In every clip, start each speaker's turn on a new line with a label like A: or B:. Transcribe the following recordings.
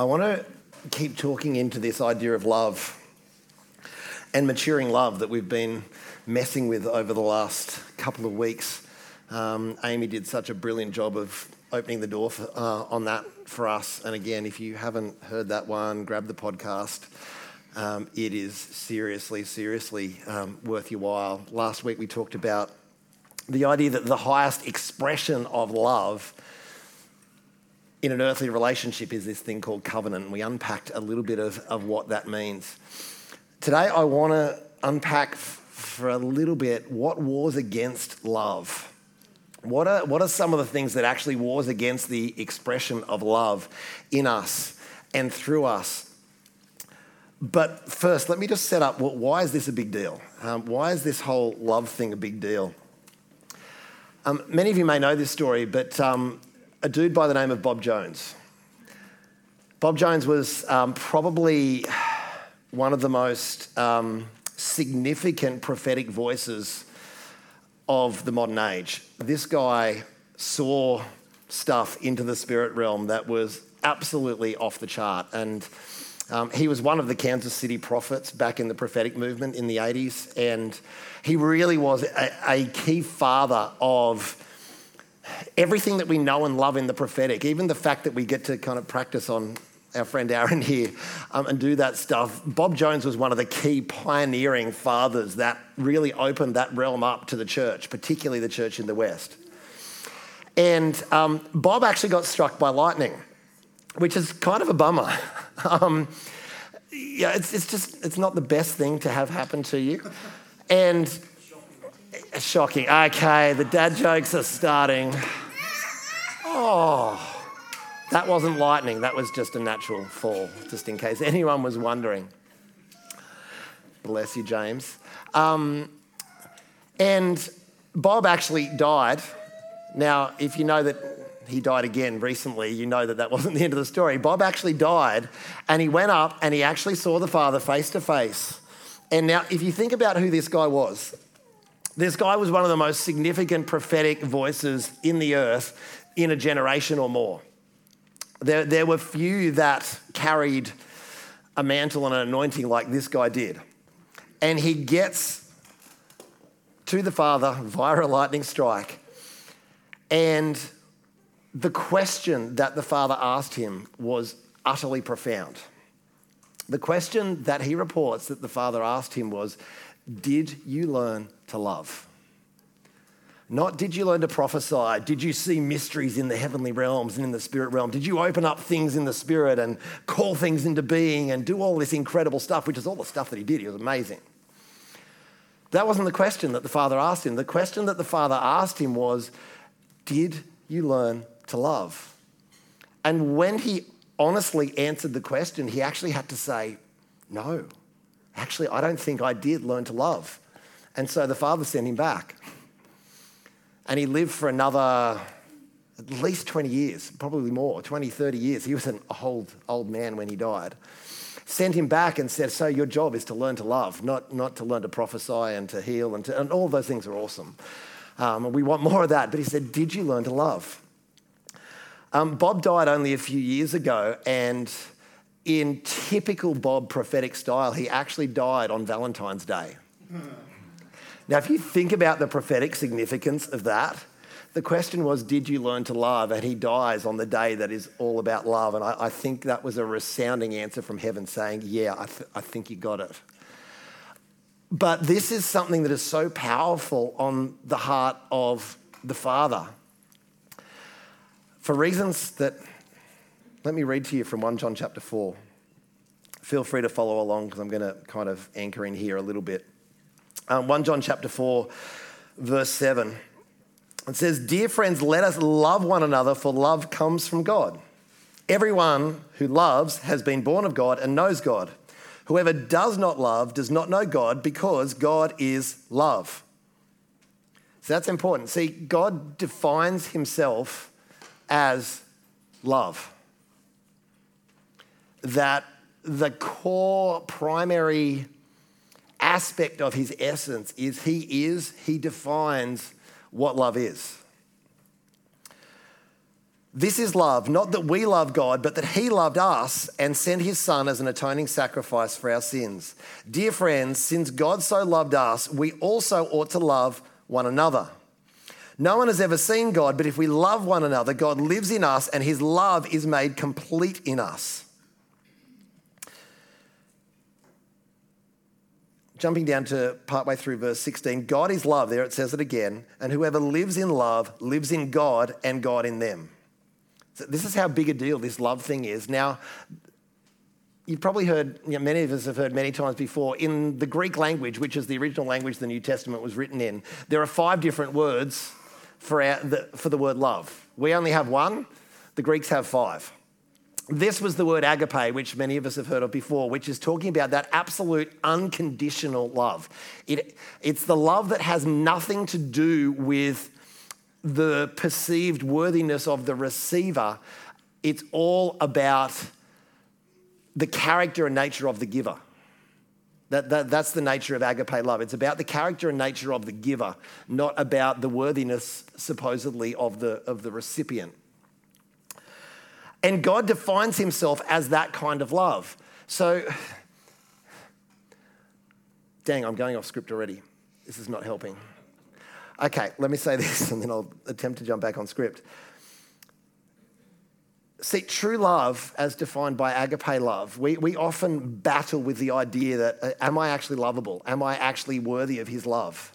A: I want to keep talking into this idea of love and maturing love that we've been messing with over the last couple of weeks. Um, Amy did such a brilliant job of opening the door for, uh, on that for us. And again, if you haven't heard that one, grab the podcast. Um, it is seriously, seriously um, worth your while. Last week we talked about the idea that the highest expression of love in an earthly relationship is this thing called covenant. We unpacked a little bit of, of what that means. Today, I want to unpack f- for a little bit what wars against love. What are, what are some of the things that actually wars against the expression of love in us and through us? But first, let me just set up why is this a big deal? Um, why is this whole love thing a big deal? Um, many of you may know this story, but um, a dude by the name of Bob Jones. Bob Jones was um, probably one of the most um, significant prophetic voices of the modern age. This guy saw stuff into the spirit realm that was absolutely off the chart. And um, he was one of the Kansas City prophets back in the prophetic movement in the 80s. And he really was a, a key father of everything that we know and love in the prophetic, even the fact that we get to kind of practice on our friend Aaron here um, and do that stuff. Bob Jones was one of the key pioneering fathers that really opened that realm up to the church, particularly the church in the West. And um, Bob actually got struck by lightning, which is kind of a bummer. um, yeah, it's, it's just, it's not the best thing to have happen to you. And shocking. Okay, the dad jokes are starting. Oh. That wasn't lightning, that was just a natural fall, just in case anyone was wondering. Bless you, James. Um, and Bob actually died. Now, if you know that he died again recently, you know that that wasn't the end of the story. Bob actually died, and he went up and he actually saw the Father face to face. And now, if you think about who this guy was, this guy was one of the most significant prophetic voices in the earth in a generation or more. There, there were few that carried a mantle and an anointing like this guy did. And he gets to the Father via a lightning strike. And the question that the Father asked him was utterly profound. The question that he reports that the Father asked him was Did you learn to love? Not did you learn to prophesy? Did you see mysteries in the heavenly realms and in the spirit realm? Did you open up things in the spirit and call things into being and do all this incredible stuff, which is all the stuff that he did? He was amazing. That wasn't the question that the father asked him. The question that the father asked him was, Did you learn to love? And when he honestly answered the question, he actually had to say, No, actually, I don't think I did learn to love. And so the father sent him back. And he lived for another at least 20 years, probably more, 20, 30 years. He was an old, old man when he died. Sent him back and said, So your job is to learn to love, not, not to learn to prophesy and to heal. And, to, and all those things are awesome. Um, we want more of that. But he said, Did you learn to love? Um, Bob died only a few years ago, and in typical Bob prophetic style, he actually died on Valentine's Day. Now, if you think about the prophetic significance of that, the question was, Did you learn to love? And he dies on the day that is all about love. And I, I think that was a resounding answer from heaven saying, Yeah, I, th- I think you got it. But this is something that is so powerful on the heart of the Father. For reasons that, let me read to you from 1 John chapter 4. Feel free to follow along because I'm going to kind of anchor in here a little bit. Um, 1 John chapter 4, verse 7. It says, Dear friends, let us love one another, for love comes from God. Everyone who loves has been born of God and knows God. Whoever does not love does not know God because God is love. So that's important. See, God defines himself as love. That the core primary aspect of his essence is he is, he defines what love is. This is love, not that we love God, but that He loved us and sent His Son as an atoning sacrifice for our sins. Dear friends, since God so loved us, we also ought to love one another. No one has ever seen God, but if we love one another, God lives in us and His love is made complete in us. Jumping down to partway through verse 16, God is love. There it says it again. And whoever lives in love lives in God and God in them. So this is how big a deal this love thing is. Now, you've probably heard, you know, many of us have heard many times before, in the Greek language, which is the original language the New Testament was written in, there are five different words for, our, the, for the word love. We only have one, the Greeks have five. This was the word agape, which many of us have heard of before, which is talking about that absolute unconditional love. It, it's the love that has nothing to do with the perceived worthiness of the receiver. It's all about the character and nature of the giver. That, that, that's the nature of agape love. It's about the character and nature of the giver, not about the worthiness, supposedly, of the, of the recipient. And God defines himself as that kind of love. So, dang, I'm going off script already. This is not helping. Okay, let me say this and then I'll attempt to jump back on script. See, true love, as defined by agape love, we, we often battle with the idea that uh, am I actually lovable? Am I actually worthy of his love?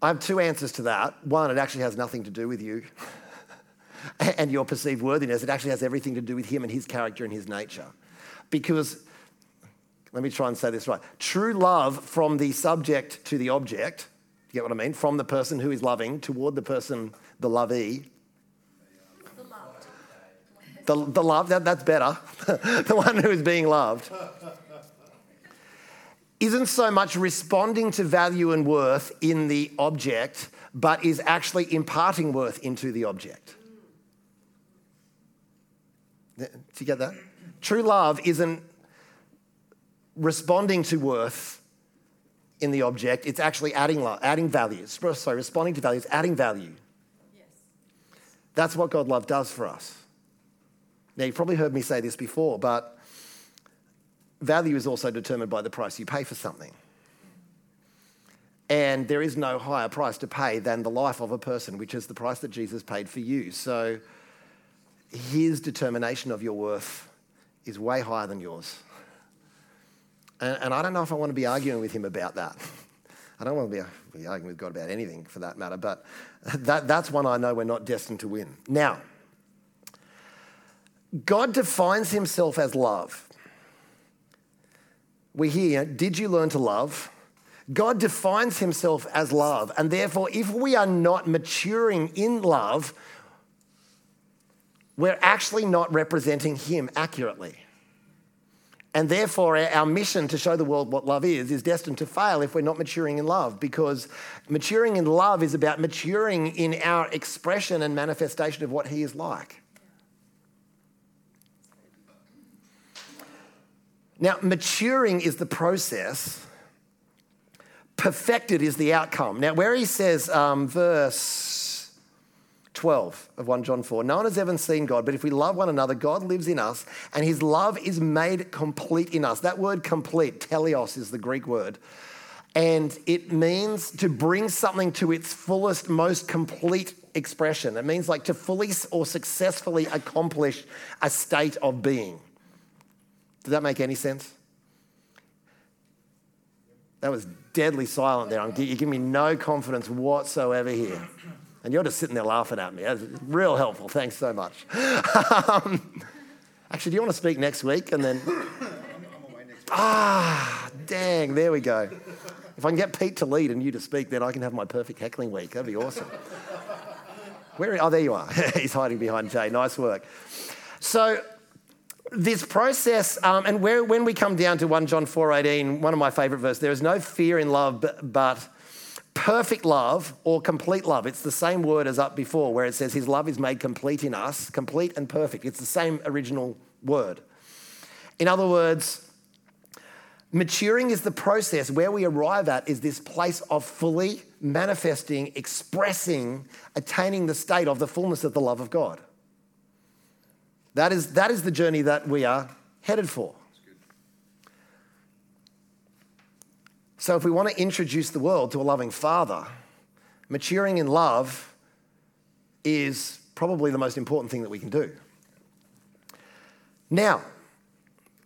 A: I have two answers to that. One, it actually has nothing to do with you. and your perceived worthiness, it actually has everything to do with him and his character and his nature. Because, let me try and say this right true love from the subject to the object, you get what I mean? From the person who is loving toward the person, the lovee. The, the love, that, that's better. the one who is being loved. Isn't so much responding to value and worth in the object, but is actually imparting worth into the object. Do you get that? True love isn't responding to worth in the object, it's actually adding, love, adding value. Sorry, responding to value, it's adding value. Yes. That's what God love does for us. Now, you've probably heard me say this before, but value is also determined by the price you pay for something. And there is no higher price to pay than the life of a person, which is the price that Jesus paid for you. So, his determination of your worth is way higher than yours. And, and I don't know if I want to be arguing with him about that. I don't want to be, be arguing with God about anything for that matter, but that, that's one I know we're not destined to win. Now, God defines himself as love. We hear, Did you learn to love? God defines himself as love. And therefore, if we are not maturing in love, we're actually not representing Him accurately. And therefore, our mission to show the world what love is is destined to fail if we're not maturing in love, because maturing in love is about maturing in our expression and manifestation of what He is like. Now, maturing is the process, perfected is the outcome. Now, where he says, um, verse 12 of 1 John 4. No one has ever seen God, but if we love one another, God lives in us and his love is made complete in us. That word complete, teleos, is the Greek word. And it means to bring something to its fullest, most complete expression. It means like to fully or successfully accomplish a state of being. Does that make any sense? That was deadly silent there. You give me no confidence whatsoever here. And you're just sitting there laughing at me. That's real helpful. Thanks so much. um, actually, do you want to speak next week? And then. Ah, dang, there we go. If I can get Pete to lead and you to speak, then I can have my perfect heckling week. That'd be awesome. Where, oh, there you are. He's hiding behind Jay. Nice work. So, this process, um, and where, when we come down to 1 John 4.18, one of my favourite verses, there is no fear in love, but, but perfect love or complete love. It's the same word as up before, where it says his love is made complete in us, complete and perfect. It's the same original word. In other words, Maturing is the process where we arrive at is this place of fully manifesting, expressing, attaining the state of the fullness of the love of God. That is, that is the journey that we are headed for. So, if we want to introduce the world to a loving Father, maturing in love is probably the most important thing that we can do. Now,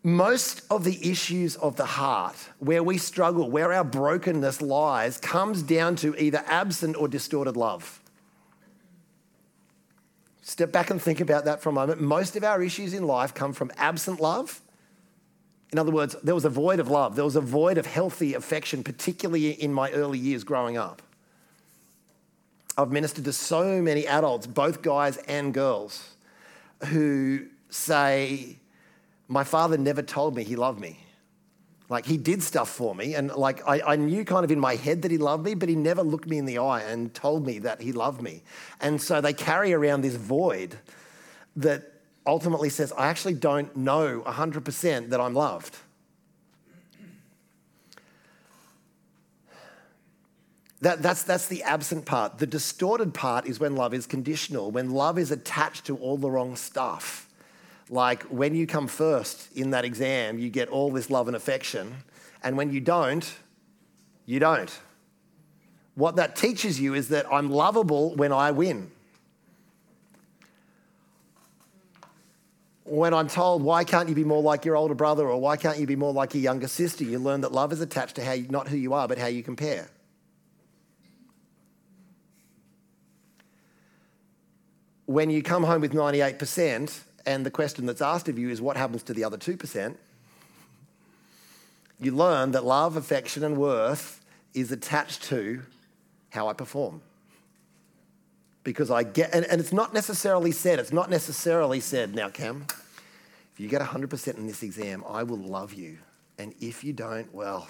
A: most of the issues of the heart, where we struggle, where our brokenness lies, comes down to either absent or distorted love. Step back and think about that for a moment. Most of our issues in life come from absent love. In other words, there was a void of love, there was a void of healthy affection, particularly in my early years growing up. I've ministered to so many adults, both guys and girls, who say, My father never told me he loved me. Like he did stuff for me, and like I, I, knew kind of in my head that he loved me, but he never looked me in the eye and told me that he loved me. And so they carry around this void that ultimately says, I actually don't know 100% that I'm loved. That, that's, that's the absent part. The distorted part is when love is conditional, when love is attached to all the wrong stuff. Like when you come first in that exam, you get all this love and affection, and when you don't, you don't. What that teaches you is that I'm lovable when I win. When I'm told, why can't you be more like your older brother or why can't you be more like your younger sister, you learn that love is attached to how you, not who you are, but how you compare. when you come home with 98% and the question that's asked of you is what happens to the other 2%, you learn that love, affection, and worth is attached to how I perform. Because I get, and, and it's not necessarily said, it's not necessarily said, now, Cam, if you get 100% in this exam, I will love you. And if you don't, well,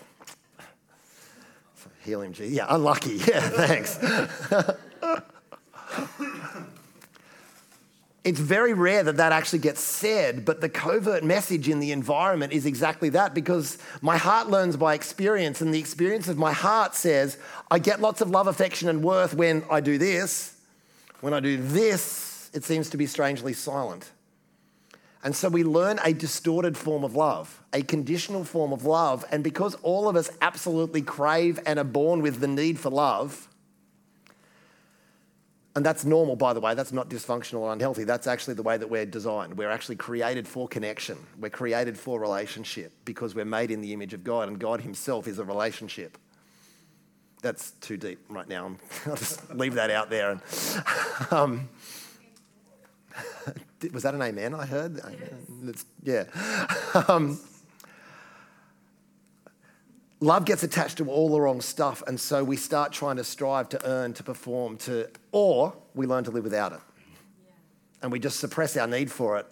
A: heal him, G. Yeah, unlucky. Yeah, thanks. it's very rare that that actually gets said, but the covert message in the environment is exactly that because my heart learns by experience, and the experience of my heart says, I get lots of love, affection, and worth when I do this. When I do this, it seems to be strangely silent. And so we learn a distorted form of love, a conditional form of love. And because all of us absolutely crave and are born with the need for love, and that's normal, by the way. That's not dysfunctional or unhealthy. That's actually the way that we're designed. We're actually created for connection. We're created for relationship because we're made in the image of God, and God Himself is a relationship. That's too deep right now. I'll just leave that out there. And, um, was that an amen I heard? Yes. Yeah. Um, love gets attached to all the wrong stuff, and so we start trying to strive to earn, to perform, to, or we learn to live without it. Yeah. And we just suppress our need for it,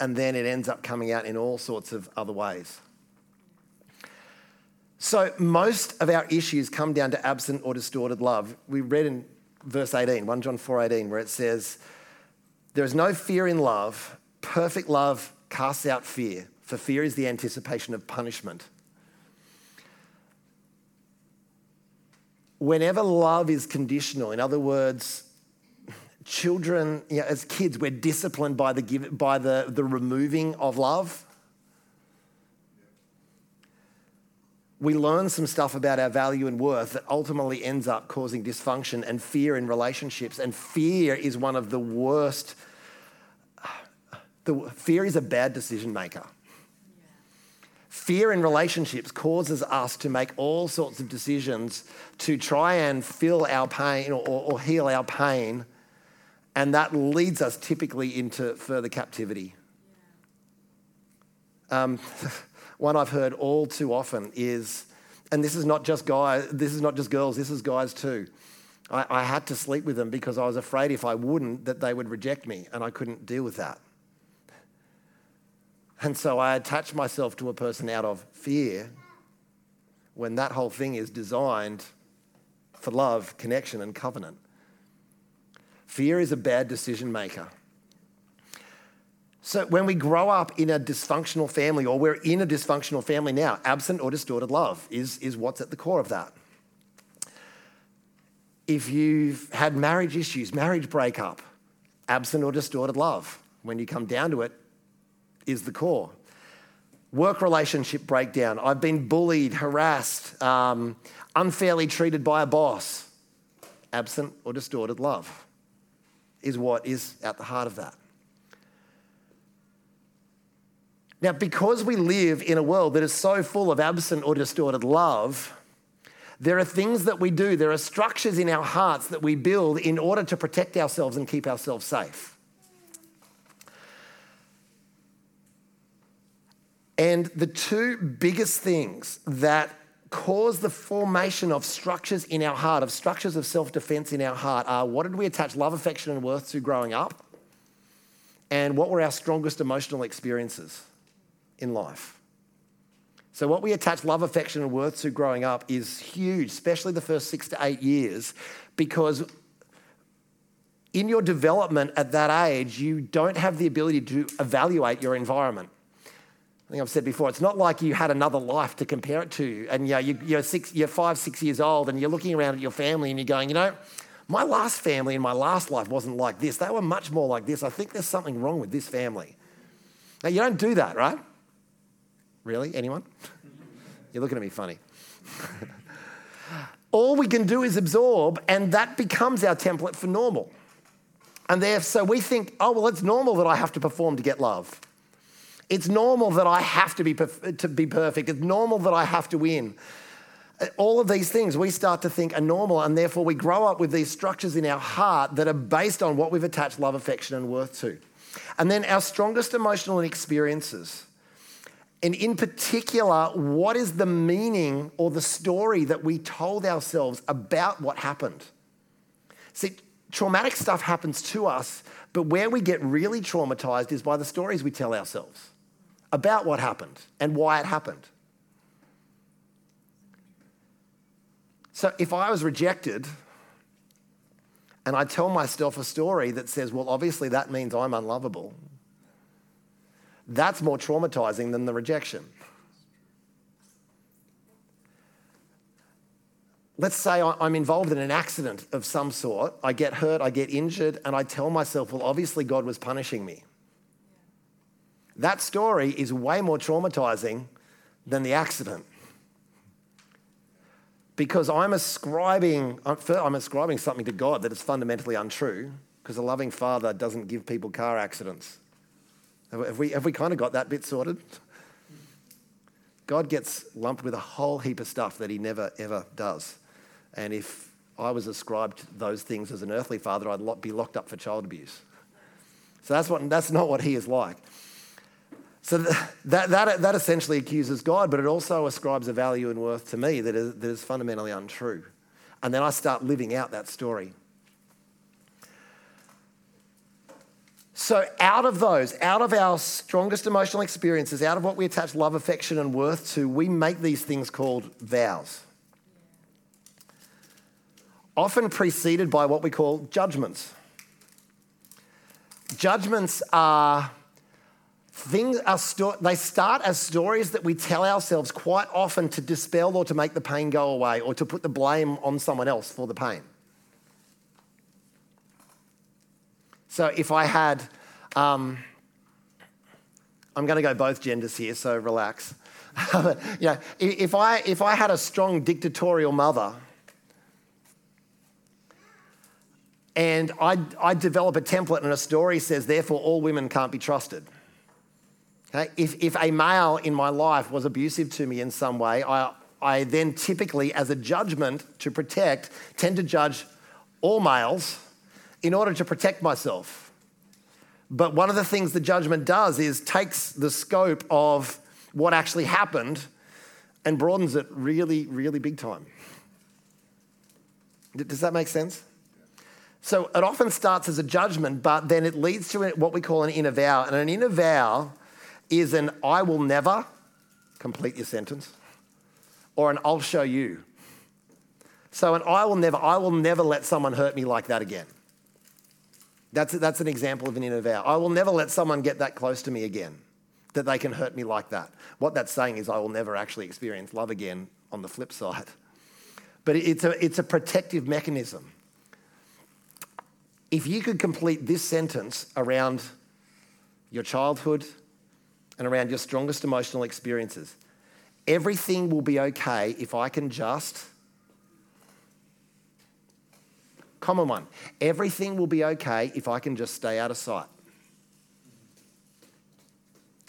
A: and then it ends up coming out in all sorts of other ways. So, most of our issues come down to absent or distorted love. We read in verse 18, 1 John 4 18, where it says, There is no fear in love, perfect love casts out fear, for fear is the anticipation of punishment. whenever love is conditional, in other words, children, you know, as kids, we're disciplined by the, by the, the removing of love. We learn some stuff about our value and worth that ultimately ends up causing dysfunction and fear in relationships. And fear is one of the worst. The, fear is a bad decision maker. Fear in relationships causes us to make all sorts of decisions to try and fill our pain or, or, heal our pain, and that leads us typically into further captivity. Um, one I've heard all too often is, and this is not just guys, this is not just girls, this is guys too. I, I had to sleep with them because I was afraid if I wouldn't that they would reject me, and I couldn't deal with that. And so I attach myself to a person out of fear when that whole thing is designed for love, connection, and covenant. Fear is a bad decision maker. So when we grow up in a dysfunctional family, or we're in a dysfunctional family now, absent or distorted love is, is what's at the core of that. If you've had marriage issues, marriage breakup, absent or distorted love, when you come down to it, is the core. Work relationship breakdown. I've been bullied, harassed, um, unfairly treated by a boss. Absent or distorted love is what is at the heart of that. Now, because we live in a world that is so full of absent or distorted love, there are things that we do, there are structures in our hearts that we build in order to protect ourselves and keep ourselves safe. And the two biggest things that cause the formation of structures in our heart, of structures of self defense in our heart, are what did we attach love, affection, and worth to growing up? And what were our strongest emotional experiences in life? So, what we attach love, affection, and worth to growing up is huge, especially the first six to eight years, because in your development at that age, you don't have the ability to evaluate your environment. I think I've said before, it's not like you had another life to compare it to. And you know, you, are six, you're five, six years old, and you're looking around at your family and you're going, you know, my last family in my last life wasn't like this. They were much more like this. I think there's something wrong with this family. Now, you don't do that, right? Really? Anyone? You're looking at me funny. All we can do is absorb, and that becomes our template for normal. And there, so we think, oh, well, it's normal that I have to perform to get love. It's normal that I have to be, to be perfect. It's normal that I have to win. All of these things we start to think are normal, and therefore we grow up with these structures in our heart that are based on what we've attached love, affection, and worth to. And then our strongest emotional experiences and in particular, what is the meaning or the story that we told ourselves about what happened? See, traumatic stuff happens to us, but where we get really traumatized is by the stories we tell ourselves about what happened and why it happened. So if I was rejected and I tell myself a story that says, well, obviously that means I'm unlovable, that's more traumatizing than the rejection. Let's say I'm involved in an accident of some sort. I get hurt, I get injured, and I tell myself, well, obviously God was punishing me. That story is way more traumatizing than the accident. Because I'm ascribing, I'm ascribing something to God that is fundamentally untrue, because a loving father doesn't give people car accidents. Have we, have we kind of got that bit sorted? God gets lumped with a whole heap of stuff that he never, ever does. And if I was ascribed those things as an earthly father, I'd be locked up for child abuse. So that's, what, that's not what he is like. So that, that, that essentially accuses God, but it also ascribes a value and worth to me that is, that is fundamentally untrue. And then I start living out that story. So, out of those, out of our strongest emotional experiences, out of what we attach love, affection, and worth to, we make these things called vows. Often preceded by what we call judgments. Judgments are things, are sto- they start as stories that we tell ourselves quite often to dispel or to make the pain go away or to put the blame on someone else for the pain. So if I had, um, I'm going to go both genders here, so relax. you know, if I, if I had a strong dictatorial mother and I, I develop a template and a story says, therefore, all women can't be trusted. Okay? If, if a male in my life was abusive to me in some way, I, I then typically, as a judgment to protect, tend to judge all males in order to protect myself. But one of the things the judgment does is takes the scope of what actually happened and broadens it really, really big time. Does that make sense? So it often starts as a judgment, but then it leads to what we call an inner vow. And an inner vow is an I will never complete your sentence or an I'll show you. So an I will never, I will never let someone hurt me like that again. That's, that's an example of an inner vow. I will never let someone get that close to me again, that they can hurt me like that. What that's saying is I will never actually experience love again on the flip side. But it's a, it's a protective mechanism. If you could complete this sentence around your childhood and around your strongest emotional experiences, everything will be okay if I can just Common one. Everything will be okay if I can just stay out of sight.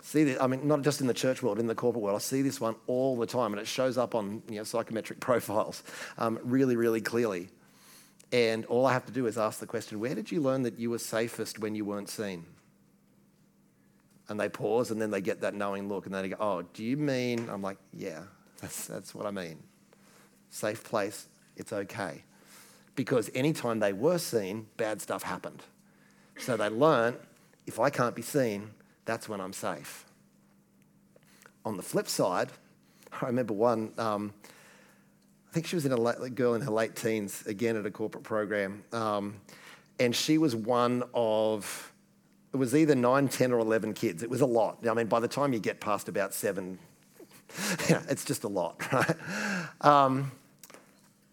A: See this, I mean, not just in the church world, in the corporate world. I see this one all the time, and it shows up on you know, psychometric profiles um, really, really clearly. And all I have to do is ask the question where did you learn that you were safest when you weren't seen? And they pause, and then they get that knowing look, and then they go, Oh, do you mean? I'm like, Yeah, that's, that's what I mean. Safe place, it's okay because anytime they were seen, bad stuff happened. So they learned if I can't be seen, that's when I'm safe. On the flip side, I remember one, um, I think she was in a, late, a, girl in her late teens, again at a corporate program, um, and she was one of, it was either 9, 10, or 11 kids. It was a lot. I mean, by the time you get past about seven, it's just a lot, right? Um,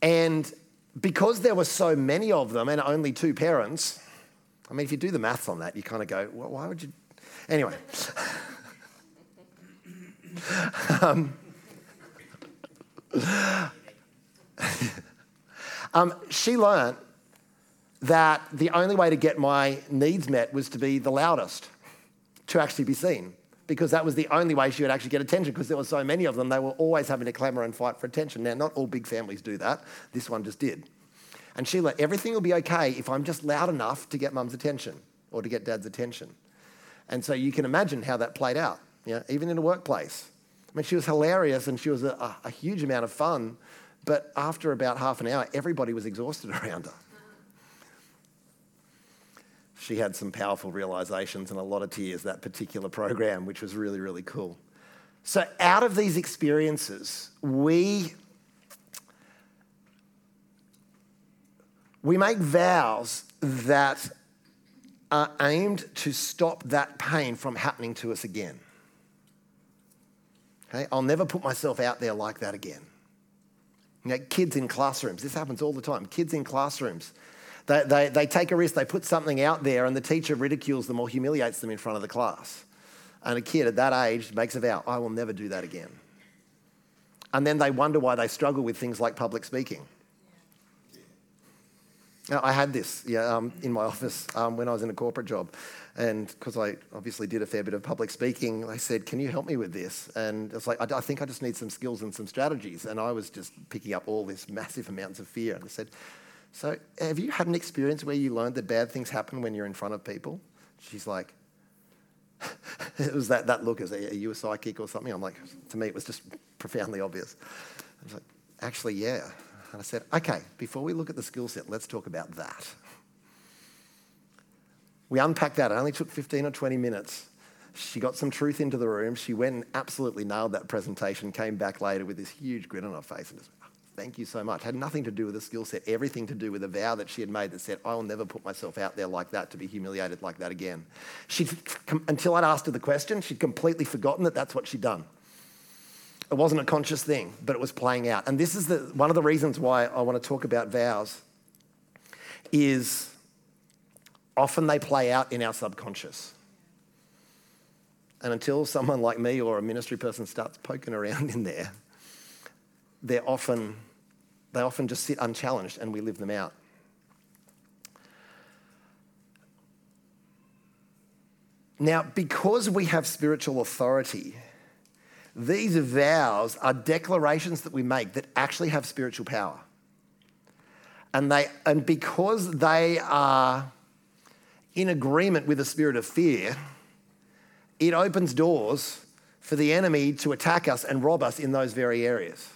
A: and because there were so many of them and only two parents, I mean, if you do the maths on that, you kind of go, well, why would you? Anyway. um, um, she learned that the only way to get my needs met was to be the loudest, to actually be seen, because that was the only way she would actually get attention, because there were so many of them, they were always having to clamour and fight for attention. Now, not all big families do that. This one just did. And Sheila, everything will be okay if I'm just loud enough to get mum's attention or to get dad's attention. And so you can imagine how that played out, you know, even in a workplace. I mean, she was hilarious and she was a, a huge amount of fun, but after about half an hour, everybody was exhausted around her. She had some powerful realizations and a lot of tears that particular program, which was really, really cool. So, out of these experiences, we We make vows that are aimed to stop that pain from happening to us again. Okay? I'll never put myself out there like that again. You know, kids in classrooms, this happens all the time. Kids in classrooms, they, they, they take a risk, they put something out there, and the teacher ridicules them or humiliates them in front of the class. And a kid at that age makes a vow, I will never do that again. And then they wonder why they struggle with things like public speaking. I had this yeah, um, in my office um, when I was in a corporate job. And because I obviously did a fair bit of public speaking, they said, Can you help me with this? And it's like, I, I, think I just need some skills and some strategies. And I was just picking up all this massive amounts of fear. And I said, So, have you had an experience where you learned that bad things happen when you're in front of people? She's like, It was that, that look as, Are you a psychic or something? I'm like, To me, it was just profoundly obvious. I was like, Actually, yeah. And I said, okay, before we look at the skill set, let's talk about that. We unpacked that. It only took 15 or 20 minutes. She got some truth into the room. She went and absolutely nailed that presentation, came back later with this huge grin on her face and just, thank you so much. Had nothing to do with the skill set, everything to do with a vow that she had made that said, I will never put myself out there like that to be humiliated like that again. She, until I'd asked her the question, she'd completely forgotten that that's what she'd done. It wasn't a conscious thing, but it was playing out. And this is the, one of the reasons why I want to talk about vows is often they play out in our subconscious. And until someone like me or a ministry person starts poking around in there, they're often, they often just sit unchallenged and we live them out. Now, because we have spiritual authority, these vows are declarations that we make that actually have spiritual power. And, they, and because they are in agreement with the spirit of fear, it opens doors for the enemy to attack us and rob us in those very areas.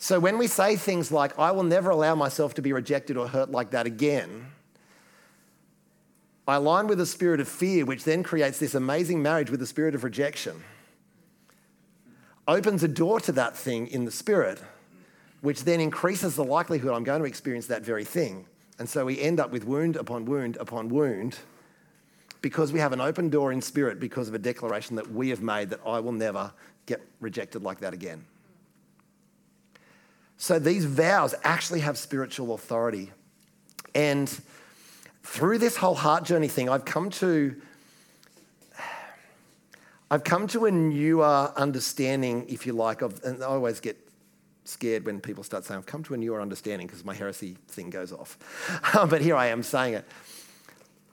A: So when we say things like, I will never allow myself to be rejected or hurt like that again, I align with the spirit of fear, which then creates this amazing marriage with the spirit of rejection opens a door to that thing in the spirit, which then increases the likelihood I'm going to experience that very thing. And so we end up with wound upon wound upon wound because we have an open door in spirit because of a declaration that we have made that I will never get rejected like that again. So these vows actually have spiritual authority. And through this whole heart journey thing, I've come to I've come to a newer understanding, if you like, of and I always get scared when people start saying, I've come to a newer understanding because my heresy thing goes off. but here I am saying it.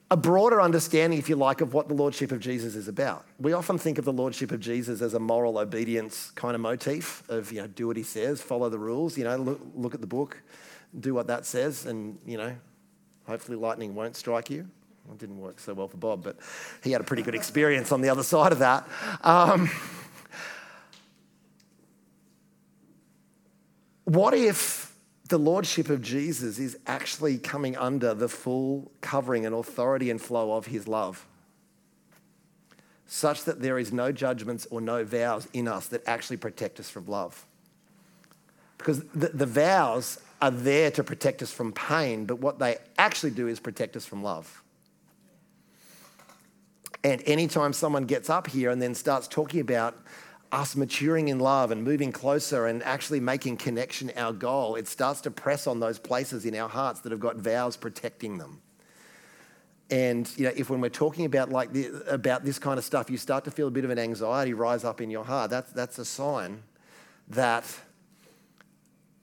A: A broader understanding, if you like, of what the Lordship of Jesus is about. We often think of the Lordship of Jesus as a moral obedience kind of motif of, you know, do what he says, follow the rules, you know, look, look at the book, do what that says, and, you know, hopefully lightning won't strike you. It didn't work so well for Bob, but he had a pretty good experience on the other side of that. Um, what if the lordship of Jesus is actually coming under the full covering and authority and flow of his love? Such that there is no judgments or no vows in us that actually protect us from love. Because the, the vows are there to protect us from pain, but what they actually do is protect us from love. And anytime someone gets up here and then starts talking about us maturing in love and moving closer and actually making connection our goal, it starts to press on those places in our hearts that have got vows protecting them. And you know, if when we're talking about like the, about this kind of stuff, you start to feel a bit of an anxiety rise up in your heart, that's, that's a sign that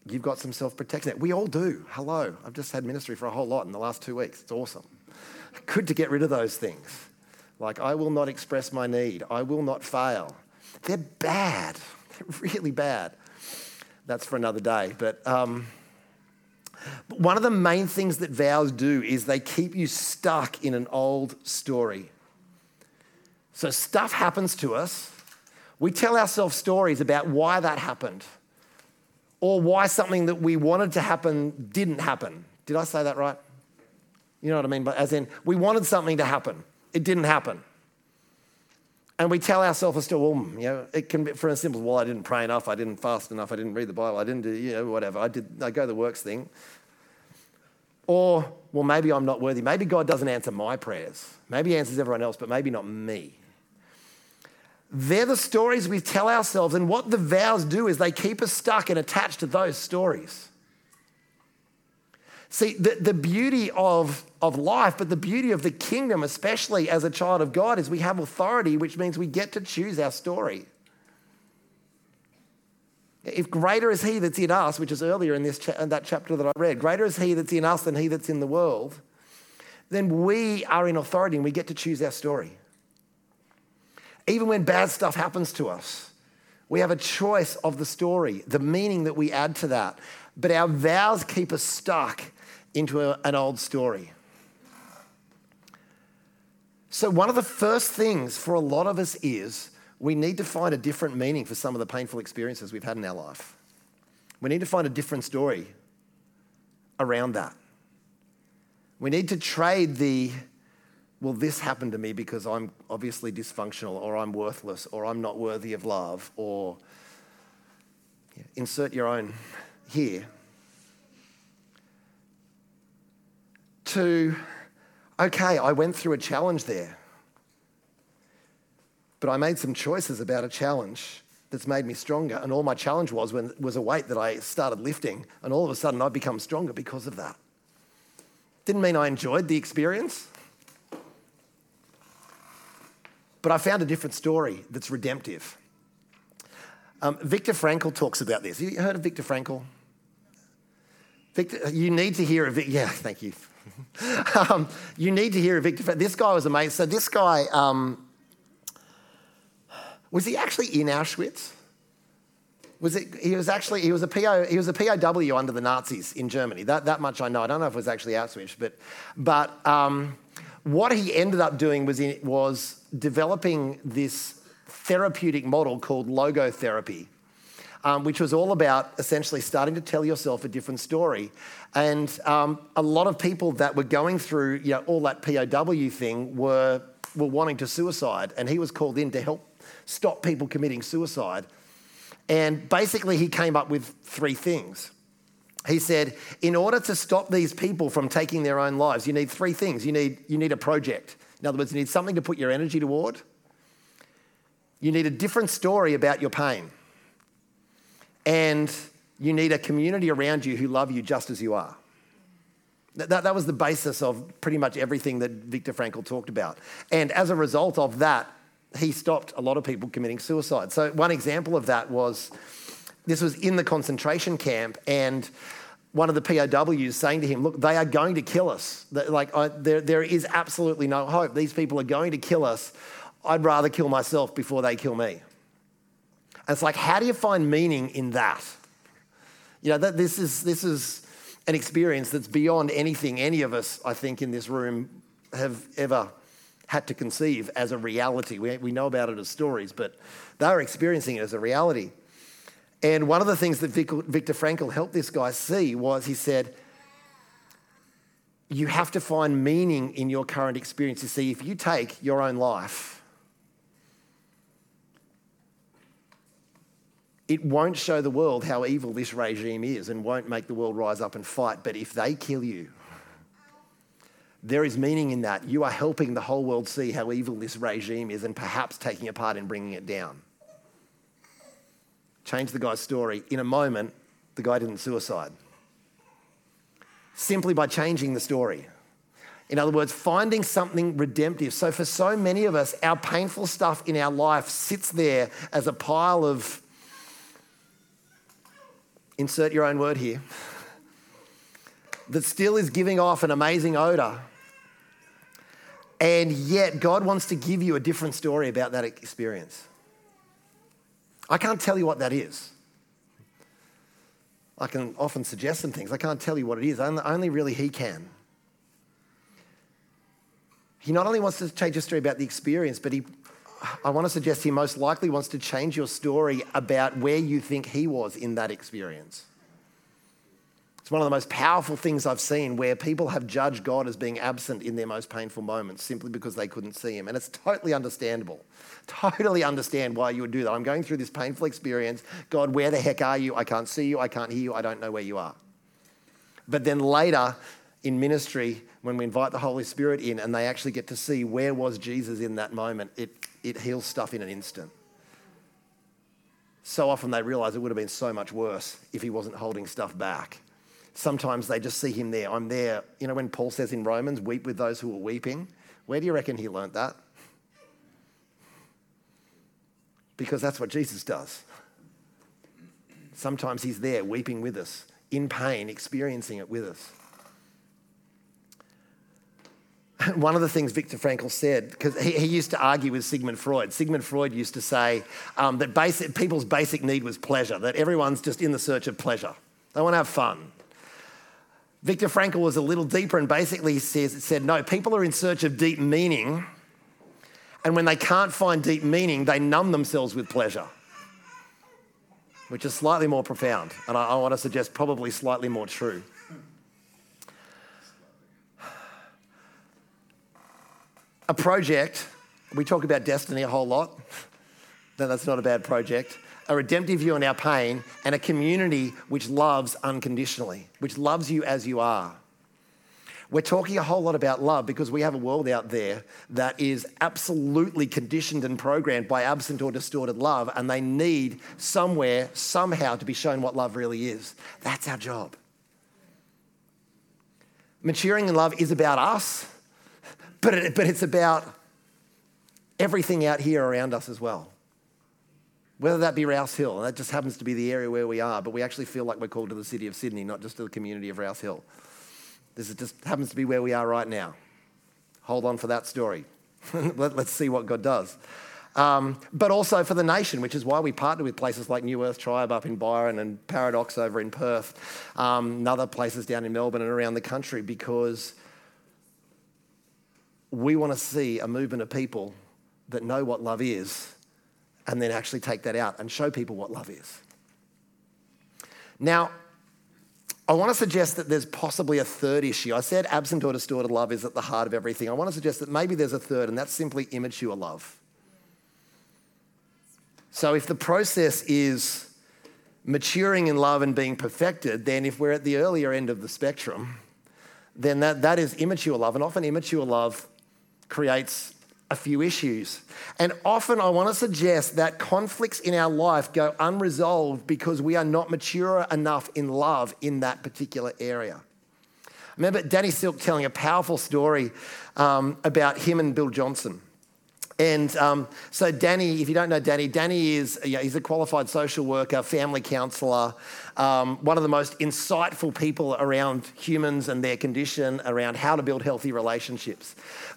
A: you've got some self-protection. We all do. Hello. I've just had ministry for a whole lot in the last two weeks. It's awesome. Good to get rid of those things. Like, I will not express my need. I will not fail. They're bad. They're really bad. That's for another day. But um, one of the main things that vows do is they keep you stuck in an old story. So stuff happens to us. We tell ourselves stories about why that happened or why something that we wanted to happen didn't happen. Did I say that right? You know what I mean? But as in, we wanted something to happen, it didn't happen. And we tell ourselves a story, well, mm, you know, it can be for a simple, well, I didn't pray enough, I didn't fast enough, I didn't read the Bible, I didn't do, you know, whatever. I did, I go the works thing. Or, well, maybe I'm not worthy. Maybe God doesn't answer my prayers. Maybe he answers everyone else, but maybe not me. They're the stories we tell ourselves, and what the vows do is they keep us stuck and attached to those stories. See, the, the beauty of, of life, but the beauty of the kingdom, especially as a child of God, is we have authority, which means we get to choose our story. If greater is he that's in us, which is earlier in, this cha- in that chapter that I read, greater is he that's in us than he that's in the world, then we are in authority and we get to choose our story. Even when bad stuff happens to us, we have a choice of the story, the meaning that we add to that. But our vows keep us stuck into a, an old story. So, one of the first things for a lot of us is we need to find a different meaning for some of the painful experiences we've had in our life. We need to find a different story around that. We need to trade the, well, this happened to me because I'm obviously dysfunctional, or I'm worthless, or I'm not worthy of love, or insert your own here. To, okay, I went through a challenge there, but I made some choices about a challenge that's made me stronger. And all my challenge was when, was a weight that I started lifting, and all of a sudden I've become stronger because of that. Didn't mean I enjoyed the experience, but I found a different story that's redemptive. Um, Viktor Frankl talks about this. You heard of Viktor Frankl? Victor, you need to hear it. Yeah, thank you. um, you need to hear Victor. This guy was amazing. So this guy, um, was he actually in Auschwitz? Was it, he was actually he was a PO he was a POW under the Nazis in Germany. That that much I know. I don't know if it was actually Auschwitz, but but um, what he ended up doing was in, was developing this therapeutic model called logotherapy, um, which was all about essentially starting to tell yourself a different story. And um, a lot of people that were going through you know, all that POW thing were, were wanting to suicide. And he was called in to help stop people committing suicide. And basically, he came up with three things. He said, in order to stop these people from taking their own lives, you need three things. You need, you need a project. In other words, you need something to put your energy toward. You need a different story about your pain. And you need a community around you who love you just as you are. That, that was the basis of pretty much everything that Viktor Frankl talked about. And as a result of that, he stopped a lot of people committing suicide. So, one example of that was this was in the concentration camp, and one of the POWs saying to him, Look, they are going to kill us. Like, I, there, there is absolutely no hope. These people are going to kill us. I'd rather kill myself before they kill me. And it's like, how do you find meaning in that? You know, that this is, this is an experience that's beyond anything any of us, I think, in this room have ever had to conceive as a reality. We, we know about it as stories, but they're experiencing it as a reality. And one of the things that Viktor Frankl helped this guy see was he said, You have to find meaning in your current experience. You see, if you take your own life, it won't show the world how evil this regime is and won't make the world rise up and fight. But if they kill you, there is meaning in that. You are helping the whole world see how evil this regime is and perhaps taking a part in bringing it down change the guy's story. In a moment, the guy didn't suicide. Simply by changing the story. In other words, finding something redemptive. So, for so many of us, our painful stuff in our life sits there as a pile of, insert your own word here, that still is giving off an amazing odor. And yet, God wants to give you a different story about that experience. I can't tell you what that is. I can often suggest some things. I can't tell you what it is. Only really He can. He not only wants to change your story about the experience, but he, I want to suggest he most likely wants to change your story about where you think he was in that experience. It's one of the most powerful things I've seen where people have judged God as being absent in their most painful moments simply because they couldn't see him. And it's totally understandable. Totally understand why you would do that. I'm going through this painful experience. God, where the heck are you? I can't see you. I can't hear you. I don't know where you are. But then later in ministry, when we invite the Holy Spirit in and they actually get to see where was Jesus in that moment, it, it heals stuff in an instant. So often they realize it would have been so much worse if he wasn't holding stuff back sometimes they just see him there. I'm there. You know, when Paul says in Romans, weep with those who are weeping, where do you reckon he learnt that? Because that's what Jesus does. Sometimes he's there weeping with us, in pain, experiencing it with us. One of the things Viktor Frankl said, because he, he, used to argue with Sigmund Freud. Sigmund Freud used to say um, that basic, people's basic need was pleasure, that everyone's just in the search of pleasure. They want to have fun. Viktor Frankl was a little deeper and basically says, said, no, people are in search of deep meaning. And when they can't find deep meaning, they numb themselves with pleasure, which is slightly more profound. And I, I want to suggest probably slightly more true. A project, we talk about destiny a whole lot. No, that's not a bad project a redemptive view on our pain, and a community which loves unconditionally, which loves you as you are. We're talking a whole lot about love because we have a world out there that is absolutely conditioned and programmed by absent or distorted love, and they need somewhere, somehow, to be shown what love really is. That's our job. Maturing in love is about us, but, it, but it's about everything out here around us as well whether that be Rouse Hill, that just happens to be the area where we are, but we actually feel like we're called to the city of Sydney, not just to the community of Rouse Hill. This just happens to be where we are right now. Hold on for that story. Let, us see what God does. Um, but also for the nation, which is why we partner with places like New Earth Tribe up in Byron and Paradox over in Perth, um, and other places down in Melbourne and around the country, because we want to see a movement of people that know what love is and then actually take that out and show people what love is. Now, I want to suggest that there's possibly a third issue. I said absent or distorted love is at the heart of everything. I want to suggest that maybe there's a third, and that's simply immature love. So if the process is maturing in love and being perfected, then if we're at the earlier end of the spectrum, then that, that is immature love. And often immature love creates a few issues. And often I want to suggest that conflicts in our life go unresolved because we are not mature enough in love in that particular area. I remember Danny Silk telling a powerful story um, about him and Bill Johnson. And um, so, Danny, if you don't know Danny, Danny is yeah, he's a qualified social worker, family counselor, um, one of the most insightful people around humans and their condition, around how to build healthy relationships.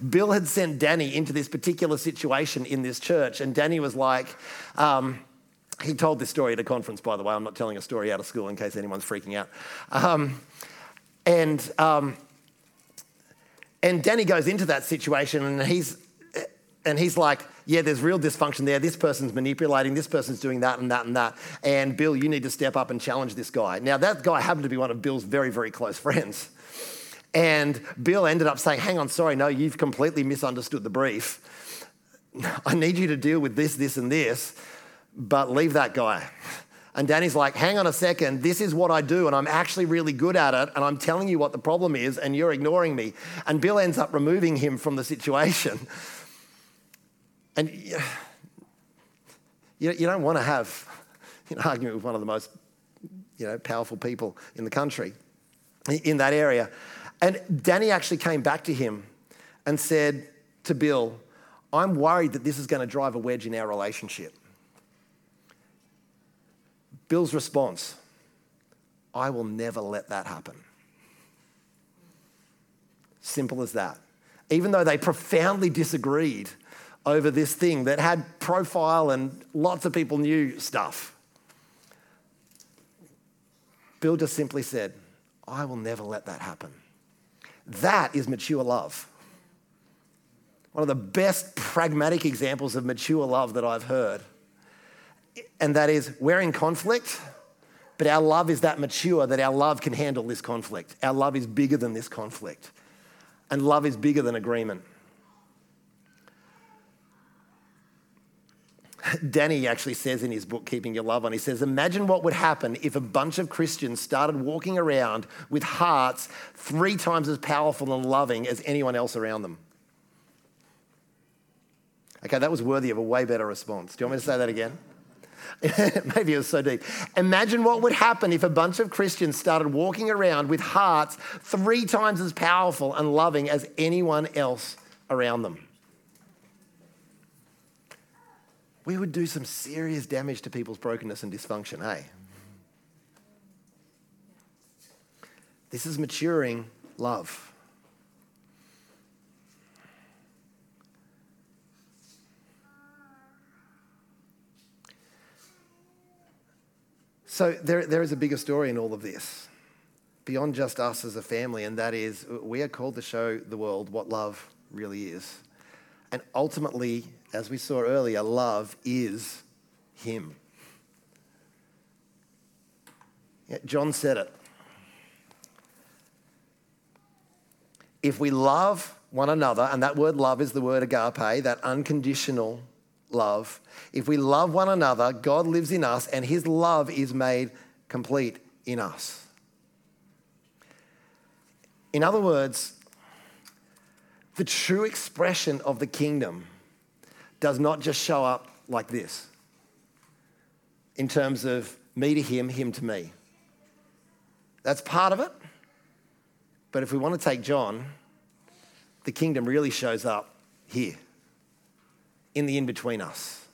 A: Bill had sent Danny into this particular situation in this church, and Danny was like, um, he told this story at a conference, by the way. I'm not telling a story out of school in case anyone's freaking out. Um, and um, and Danny goes into that situation, and he's and he's like, yeah, there's real dysfunction there. This person's manipulating, this person's doing that and that and that. And Bill, you need to step up and challenge this guy. Now, that guy happened to be one of Bill's very, very close friends. And Bill ended up saying, hang on, sorry, no, you've completely misunderstood the brief. I need you to deal with this, this, and this, but leave that guy. And Danny's like, hang on a second, this is what I do, and I'm actually really good at it, and I'm telling you what the problem is, and you're ignoring me. And Bill ends up removing him from the situation. And you, you don't want to have an argument with one of the most you know, powerful people in the country in that area. And Danny actually came back to him and said to Bill, I'm worried that this is going to drive a wedge in our relationship. Bill's response, I will never let that happen. Simple as that. Even though they profoundly disagreed over this thing that had profile and lots of people knew stuff. Bill just simply said, I will never let that happen. That is mature love. One of the best pragmatic examples of mature love that I've heard. And that is, we're in conflict, but our love is that mature that our love can handle this conflict. Our love is bigger than this conflict. And love is bigger than agreement. Danny actually says in his book, Keeping Your Love On, he says, Imagine what would happen if a bunch of Christians started walking around with hearts three times as powerful and loving as anyone else around them. Okay, that was worthy of a way better response. Do you want me to say that again? Maybe it was so deep. Imagine what would happen if a bunch of Christians started walking around with hearts three times as powerful and loving as anyone else around them. We would do some serious damage to people's brokenness and dysfunction, eh? This is maturing love. So there, there is a bigger story in all of this, beyond just us as a family, and that is we are called to show the world what love really is. And ultimately, as we saw earlier, love is Him. John said it. If we love one another, and that word love is the word agape, that unconditional love. If we love one another, God lives in us and his love is made complete in us. In other words, the true expression of the kingdom does not just show up like this in terms of me to him, him to me. That's part of it. But if we want to take John, the kingdom really shows up here, in the in between us.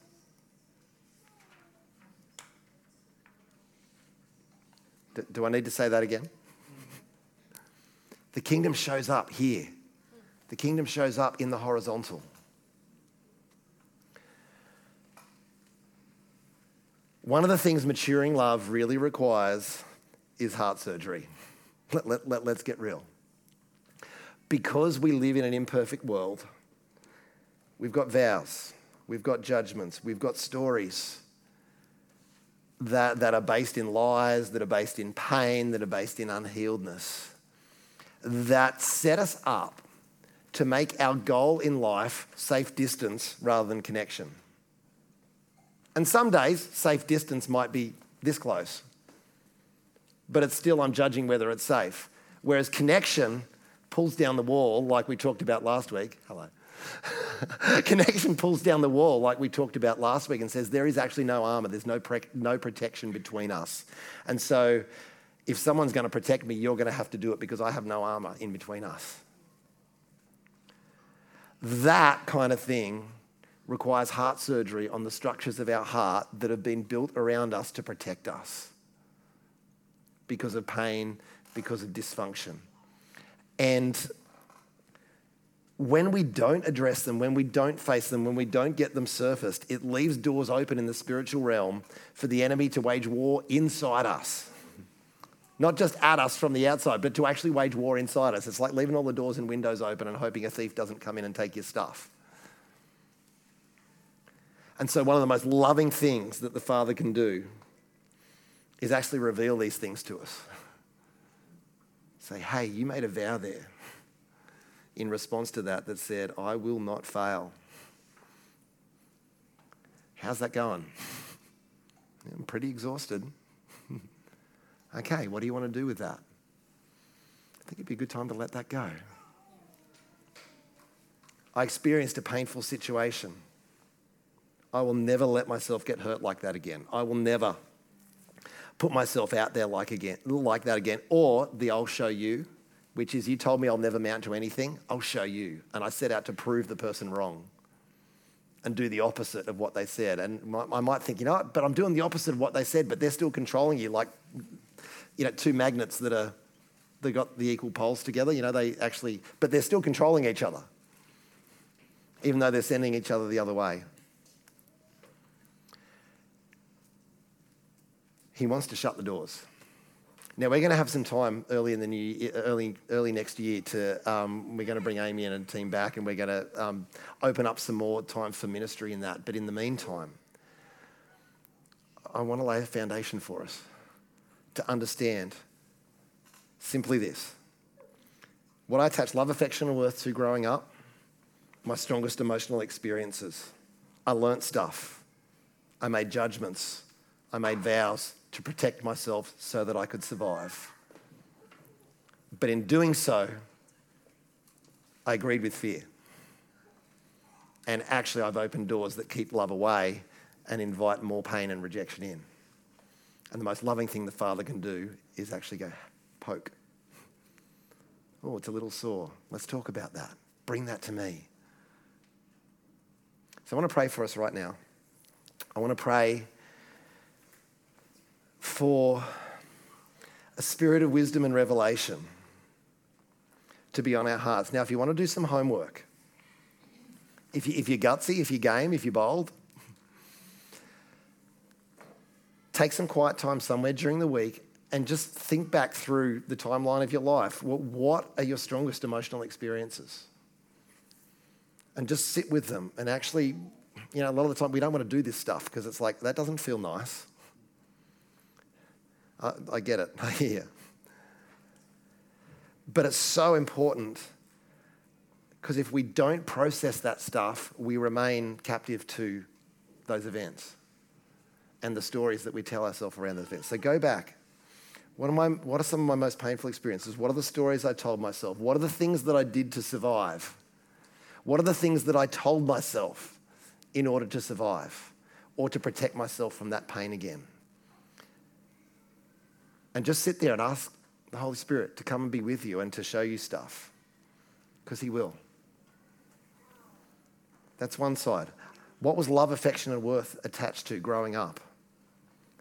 A: Do I need to say that again? The kingdom shows up here. The kingdom shows up in the horizontal. One of the things maturing love really requires is heart surgery. Let, let, let, let's get real. Because we live in an imperfect world, we've got vows, we've got judgments, we've got stories that, that are based in lies, that are based in pain, that are based in unhealedness, that set us up to make our goal in life safe distance rather than connection. And some days, safe distance might be this close. But it's still, I'm judging whether it's safe. Whereas connection pulls down the wall, like we talked about last week. Hello. connection pulls down the wall, like we talked about last week, and says there is actually no armor, there's no, pre- no protection between us. And so, if someone's going to protect me, you're going to have to do it because I have no armor in between us. That kind of thing requires heart surgery on the structures of our heart that have been built around us to protect us because of pain, because of dysfunction. And when we don't address them, when we don't face them, when we don't get them surfaced, it leaves doors open in the spiritual realm for the enemy to wage war inside us. Not just at us from the outside, but to actually wage war inside us. It's like leaving all the doors and windows open and hoping a thief doesn't come in and take your stuff. And so, one of the most loving things that the Father can do is actually reveal these things to us. Say, hey, you made a vow there in response to that that said, I will not fail. How's that going? I'm pretty exhausted. okay, what do you want to do with that? I think it'd be a good time to let that go. I experienced a painful situation. I will never let myself get hurt like that again. I will never put myself out there like again, like that again. Or the I'll show you which is you told me I'll never mount to anything, I'll show you. And I set out to prove the person wrong and do the opposite of what they said. And I might think, you know, but I'm doing the opposite of what they said, but they're still controlling you like, you know, two magnets that are, they got the equal poles together, you know, they actually, but they're still controlling each other, even though they're sending each other the other way. He wants to shut the doors. Now we're going to have some time early in the new early early next year to um, we're going to bring Amy and a team back, and we're going to um, open up some more time for ministry in that. But in the meantime, I want to lay a foundation for us to understand simply this: what I attach love, affection, and worth to growing up, my strongest emotional experiences. I learnt stuff. I made judgments. I made vows to protect myself so that I could survive. But in doing so, I agreed with fear. And actually, I've opened doors that keep love away and invite more pain and rejection in. And the most loving thing the Father can do is actually go, poke. Oh, it's a little sore. Let's talk about that. Bring that to me. So I want to pray for us right now. I want to pray for a spirit of wisdom and revelation to be on our hearts. Now, if you want to do some homework, if, you, if you're gutsy, if you're game, if you're bold, take some quiet time somewhere during the week and just think back through the timeline of your life. What are your strongest emotional experiences? And just sit with them and actually, you know, a lot of the time we don't want to do this stuff because it's like, that doesn't feel nice. I, I get it, I hear. But it's so important because if we don't process that stuff, we remain captive to those events and the stories that we tell ourselves around those events. So go back. What, am I, what are some of my most painful experiences? What are the stories I told myself? What are the things that I did to survive? What are the things that I told myself in order to survive or to protect myself from that pain again? And just sit there and ask the Holy Spirit to come and be with you and to show you stuff, because He will. That's one side. What was love, affection, and worth attached to growing up?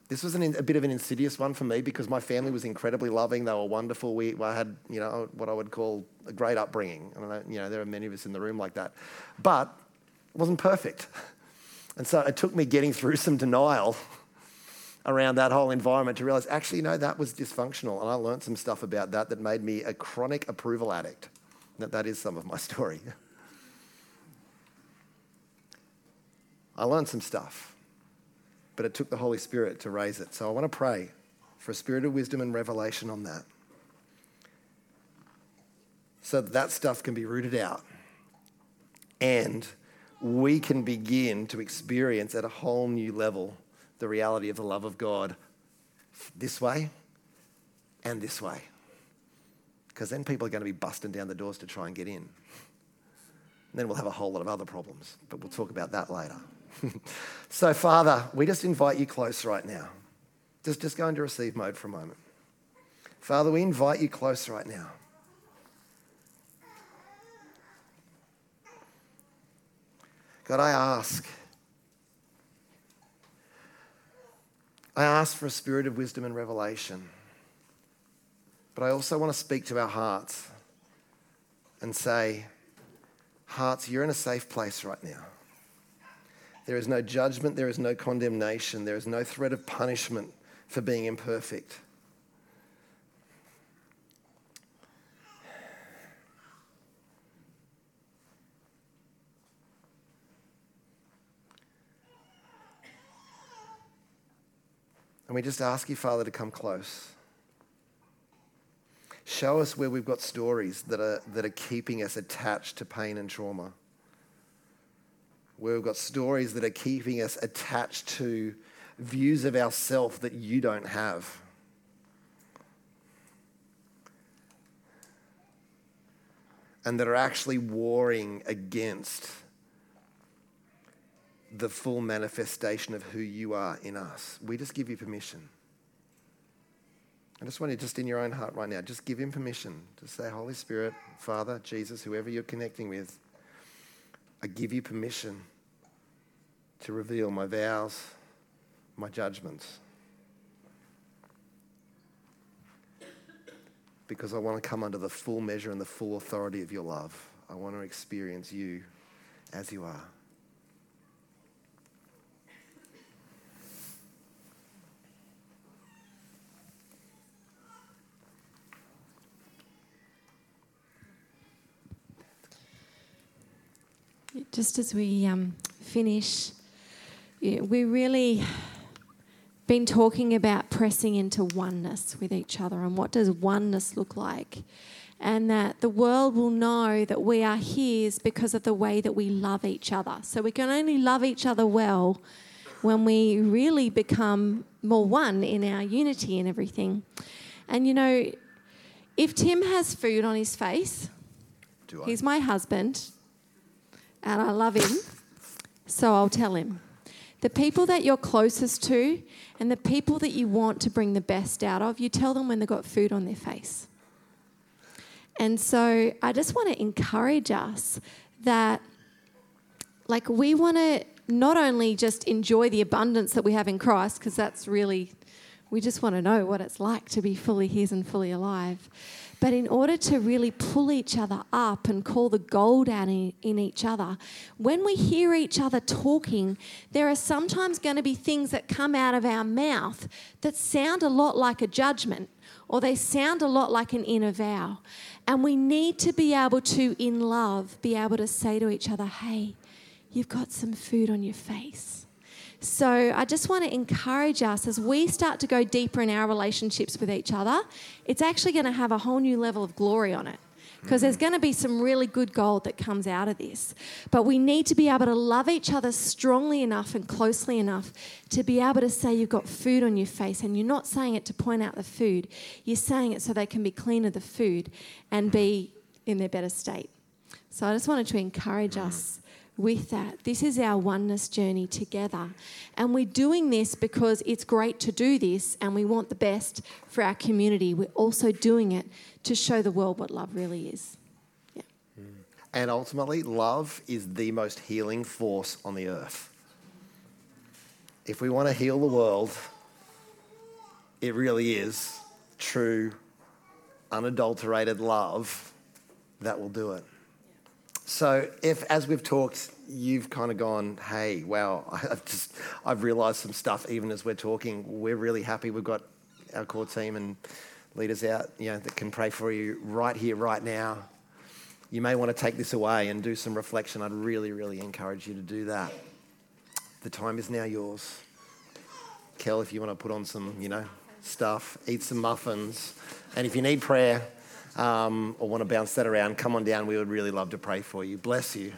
A: This was an, a bit of an insidious one for me because my family was incredibly loving. They were wonderful. We, I had, you know, what I would call a great upbringing. And you know, there are many of us in the room like that, but it wasn't perfect. And so it took me getting through some denial around that whole environment to realize actually, no, that was dysfunctional. And I learned some stuff about that that made me a chronic approval addict. That, that is some of my story. I learned some stuff, but it took the Holy Spirit to raise it. So I want to pray for a spirit of wisdom and revelation on that. So that, that stuff can be rooted out and we can begin to experience at a whole new level the reality of the love of God this way and this way. Because then people are going to be busting down the doors to try and get in. And then we'll have a whole lot of other problems, but we'll talk about that later. so, Father, we just invite you close right now. Just, just go into receive mode for a moment. Father, we invite you close right now. God, I ask. I ask for a spirit of wisdom and revelation. But I also want to speak to our hearts and say, Hearts, you're in a safe place right now. There is no judgment, there is no condemnation, there is no threat of punishment for being imperfect. And we just ask you, Father, to come close. Show us where we've got stories that are, that are keeping us attached to pain and trauma. Where we've got stories that are keeping us attached to views of ourself that you don't have. And that are actually warring against the full manifestation of who you are in us. We just give you permission. I just want you, just in your own heart right now, just give him permission to say, Holy Spirit, Father, Jesus, whoever you're connecting with, I give you permission to reveal my vows, my judgments. Because I want to come under the full measure and the full authority of your love. I want to experience you as you are.
B: Just as we um, finish, we really been talking about pressing into oneness with each other and what does oneness look like? And that the world will know that we are his because of the way that we love each other. So we can only love each other well when we really become more one in our unity and everything. And you know if tim has food on his face he's my husband and I love him, so I'll tell him. The people that you're closest to and the people that you want to bring the best out of, you tell them when they've got food on their face. And so I just want to encourage us that, like, we want to not only just enjoy the abundance that we have in Christ, because that's really, we just want to know what it's like to be fully His and fully alive. But in order to really pull each other up and call the gold out in, in each other, when we hear each other talking, there are sometimes going to be things that come out of our mouth that sound a lot like a judgment or they sound a lot like an inner vow. And we need to be able to, in love, be able to say to each other, hey, you've got some food on your face so I just want to encourage us as we start to go deeper in our relationships with each other, it's actually going to have a whole new level of glory on it because there's going to be some really good gold that comes out of this. But we need to be able to love each other strongly enough and closely enough to be able to say you've got food on your face. And you're not saying it to point out the food, you're saying it so they can be clean of the food and be in their better state. So I just wanted to encourage us with that. This is our oneness journey together. And we're doing this because it's great to do this and we want the best for our community. We're also doing it to show the world what love really is. Yeah. Mm.
A: And ultimately, love is the most healing force on the earth. If we want to heal the world, it really is true, unadulterated love that will do it. So if, as we've talked, you've kind of gone, hey, wow, I've just, I've realised some stuff even as we're talking. We're really happy. We've got our core team and leaders out, you know, that can pray for you right here, right now. You may want to take this away and do some reflection. I'd really, really encourage you to do that. The time is now yours. Kel, if you want to put on some, you know, stuff, eat some muffins, and if you need prayer, um, or want to bounce that around, come on down. We would really love to pray for you. Bless you.